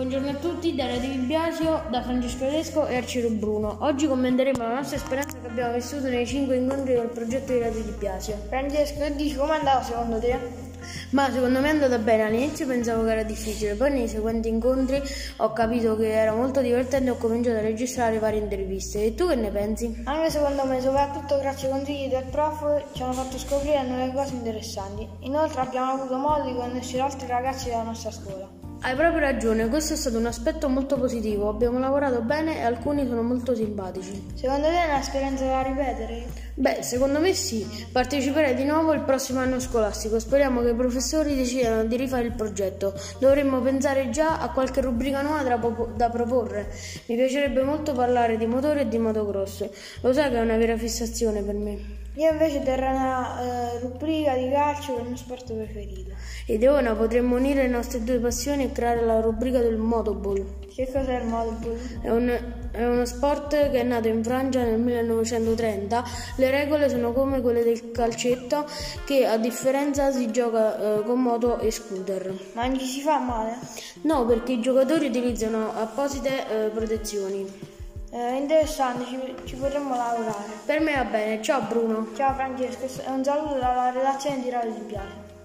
Buongiorno a tutti da Radio Di Biasio, da Francesco Tedesco e Arciro Bruno. Oggi commenteremo la nostra esperienza che abbiamo vissuto nei cinque incontri del progetto di Radio Di Biasio. Francesco, dici come è andato secondo te? Ma secondo me è andata bene, all'inizio pensavo che era difficile, poi nei seguenti incontri ho capito che era molto divertente e ho cominciato a registrare varie interviste. E tu che ne pensi? Anche secondo me, soprattutto grazie ai consigli del prof, ci hanno fatto scoprire nuove cose interessanti. Inoltre abbiamo avuto modo di conoscere altri ragazzi della nostra scuola. Hai proprio ragione, questo è stato un aspetto molto positivo, abbiamo lavorato bene e alcuni sono molto simpatici. Secondo te è un'esperienza da ripetere? Beh, secondo me sì, parteciperei di nuovo il prossimo anno scolastico, speriamo che i professori decidano di rifare il progetto, dovremmo pensare già a qualche rubrica nuova da, da proporre, mi piacerebbe molto parlare di motore e di motocross, lo sai che è una vera fissazione per me. Io invece terrò una eh, rubrica di calcio che è il mio sport preferito. Ed ora potremmo unire le nostre due passioni e creare la rubrica del motoball. Che cos'è il motoball? È, un, è uno sport che è nato in Francia nel 1930. Le regole sono come quelle del calcetto, che a differenza si gioca eh, con moto e scooter. Ma non ci si fa male? No, perché i giocatori utilizzano apposite eh, protezioni. Eh, interessante, ci, ci, potremmo lavorare. Per me va bene, ciao Bruno. Ciao Francesco, un saluto dalla redazione di Radio Di Piano.